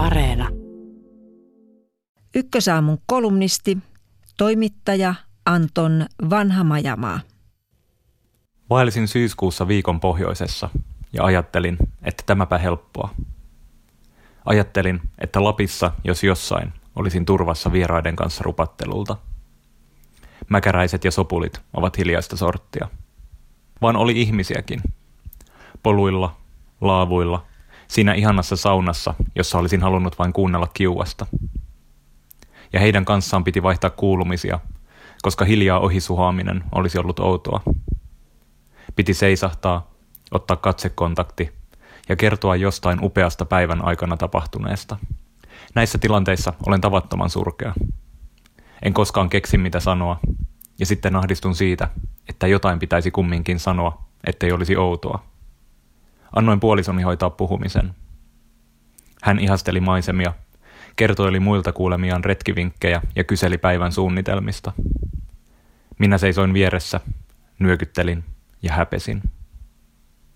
Areena. Ykkösaamun kolumnisti, toimittaja Anton Vanhamajamaa. Vaelsin syyskuussa viikon pohjoisessa ja ajattelin, että tämäpä helppoa. Ajattelin, että Lapissa, jos jossain, olisin turvassa vieraiden kanssa rupattelulta. Mäkäräiset ja sopulit ovat hiljaista sorttia. Vaan oli ihmisiäkin. Poluilla, laavuilla, siinä ihanassa saunassa, jossa olisin halunnut vain kuunnella kiuasta. Ja heidän kanssaan piti vaihtaa kuulumisia, koska hiljaa ohisuhaaminen olisi ollut outoa. Piti seisahtaa, ottaa katsekontakti ja kertoa jostain upeasta päivän aikana tapahtuneesta. Näissä tilanteissa olen tavattoman surkea. En koskaan keksi mitä sanoa, ja sitten ahdistun siitä, että jotain pitäisi kumminkin sanoa, ettei olisi outoa. Annoin puolisoni hoitaa puhumisen. Hän ihasteli maisemia, kertoili muilta kuulemiaan retkivinkkejä ja kyseli päivän suunnitelmista. Minä seisoin vieressä, nyökyttelin ja häpesin.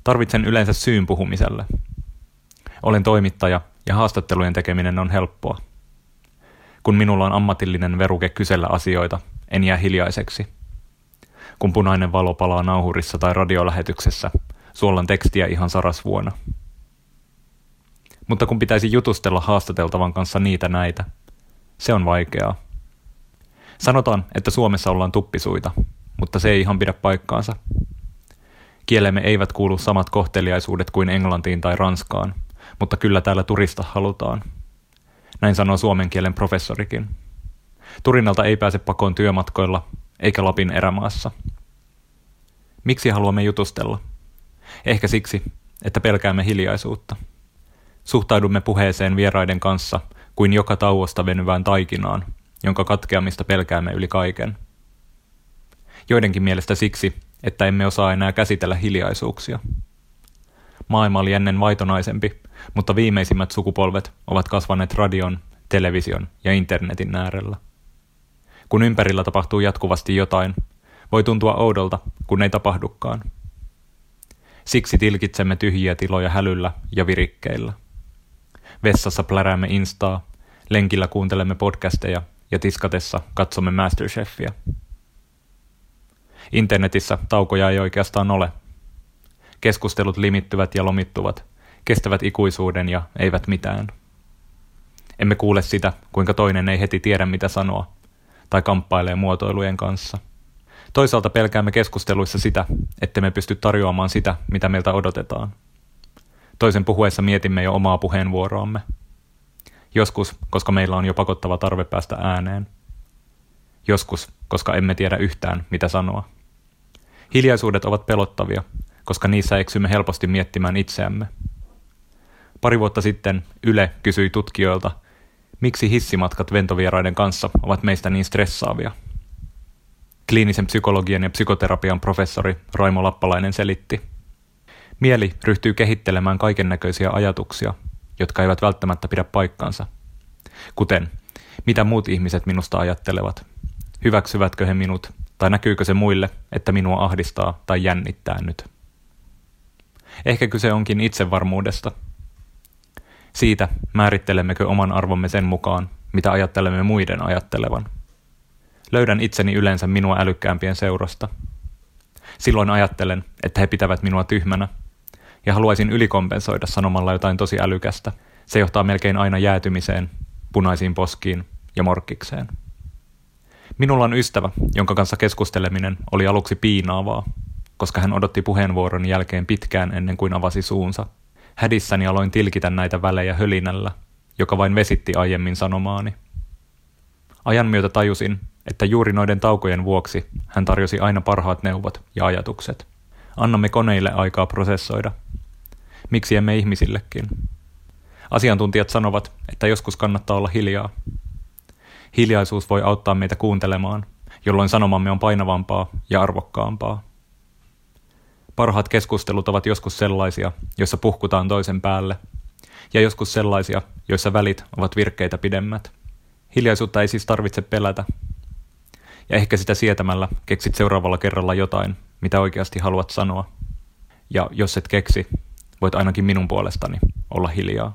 Tarvitsen yleensä syyn puhumiselle. Olen toimittaja ja haastattelujen tekeminen on helppoa. Kun minulla on ammatillinen veruke kysellä asioita, en jää hiljaiseksi. Kun punainen valo palaa nauhurissa tai radiolähetyksessä, suollan tekstiä ihan sarasvuona. Mutta kun pitäisi jutustella haastateltavan kanssa niitä näitä, se on vaikeaa. Sanotaan, että Suomessa ollaan tuppisuita, mutta se ei ihan pidä paikkaansa. Kielemme eivät kuulu samat kohteliaisuudet kuin Englantiin tai Ranskaan, mutta kyllä täällä turista halutaan. Näin sanoo suomen kielen professorikin. Turinalta ei pääse pakoon työmatkoilla, eikä Lapin erämaassa. Miksi haluamme jutustella? Ehkä siksi, että pelkäämme hiljaisuutta. Suhtaudumme puheeseen vieraiden kanssa kuin joka tauosta venyvään taikinaan, jonka katkeamista pelkäämme yli kaiken. Joidenkin mielestä siksi, että emme osaa enää käsitellä hiljaisuuksia. Maailma oli ennen vaitonaisempi, mutta viimeisimmät sukupolvet ovat kasvaneet radion, television ja internetin äärellä. Kun ympärillä tapahtuu jatkuvasti jotain, voi tuntua oudolta, kun ei tapahdukaan. Siksi tilkitsemme tyhjiä tiloja hälyllä ja virikkeillä. Vessassa pläräämme instaa, lenkillä kuuntelemme podcasteja ja tiskatessa katsomme Masterchefia. Internetissä taukoja ei oikeastaan ole. Keskustelut limittyvät ja lomittuvat, kestävät ikuisuuden ja eivät mitään. Emme kuule sitä, kuinka toinen ei heti tiedä mitä sanoa, tai kamppailee muotoilujen kanssa. Toisaalta pelkäämme keskusteluissa sitä, että me pysty tarjoamaan sitä, mitä meiltä odotetaan. Toisen puhuessa mietimme jo omaa puheenvuoroamme. Joskus, koska meillä on jo pakottava tarve päästä ääneen. Joskus, koska emme tiedä yhtään, mitä sanoa. Hiljaisuudet ovat pelottavia, koska niissä eksymme helposti miettimään itseämme. Pari vuotta sitten Yle kysyi tutkijoilta, miksi hissimatkat ventovieraiden kanssa ovat meistä niin stressaavia. Kliinisen psykologian ja psykoterapian professori Raimo Lappalainen selitti. Mieli ryhtyy kehittelemään kaiken näköisiä ajatuksia, jotka eivät välttämättä pidä paikkaansa. Kuten, mitä muut ihmiset minusta ajattelevat? Hyväksyvätkö he minut tai näkyykö se muille, että minua ahdistaa tai jännittää nyt? Ehkä kyse onkin itsevarmuudesta. Siitä, määrittelemmekö oman arvomme sen mukaan, mitä ajattelemme muiden ajattelevan. Löydän itseni yleensä minua älykkäämpien seurasta. Silloin ajattelen, että he pitävät minua tyhmänä, ja haluaisin ylikompensoida sanomalla jotain tosi älykästä. Se johtaa melkein aina jäätymiseen, punaisiin poskiin ja morkkikseen. Minulla on ystävä, jonka kanssa keskusteleminen oli aluksi piinaavaa, koska hän odotti puheenvuoron jälkeen pitkään ennen kuin avasi suunsa. Hädissäni aloin tilkitä näitä välejä hölinällä, joka vain vesitti aiemmin sanomaani. Ajan myötä tajusin, että juuri noiden taukojen vuoksi hän tarjosi aina parhaat neuvot ja ajatukset. Annamme koneille aikaa prosessoida. Miksi emme ihmisillekin? Asiantuntijat sanovat, että joskus kannattaa olla hiljaa, Hiljaisuus voi auttaa meitä kuuntelemaan, jolloin sanomamme on painavampaa ja arvokkaampaa. Parhaat keskustelut ovat joskus sellaisia, joissa puhkutaan toisen päälle, ja joskus sellaisia, joissa välit ovat virkkeitä pidemmät. Hiljaisuutta ei siis tarvitse pelätä. Ja ehkä sitä sietämällä keksit seuraavalla kerralla jotain, mitä oikeasti haluat sanoa. Ja jos et keksi, voit ainakin minun puolestani olla hiljaa.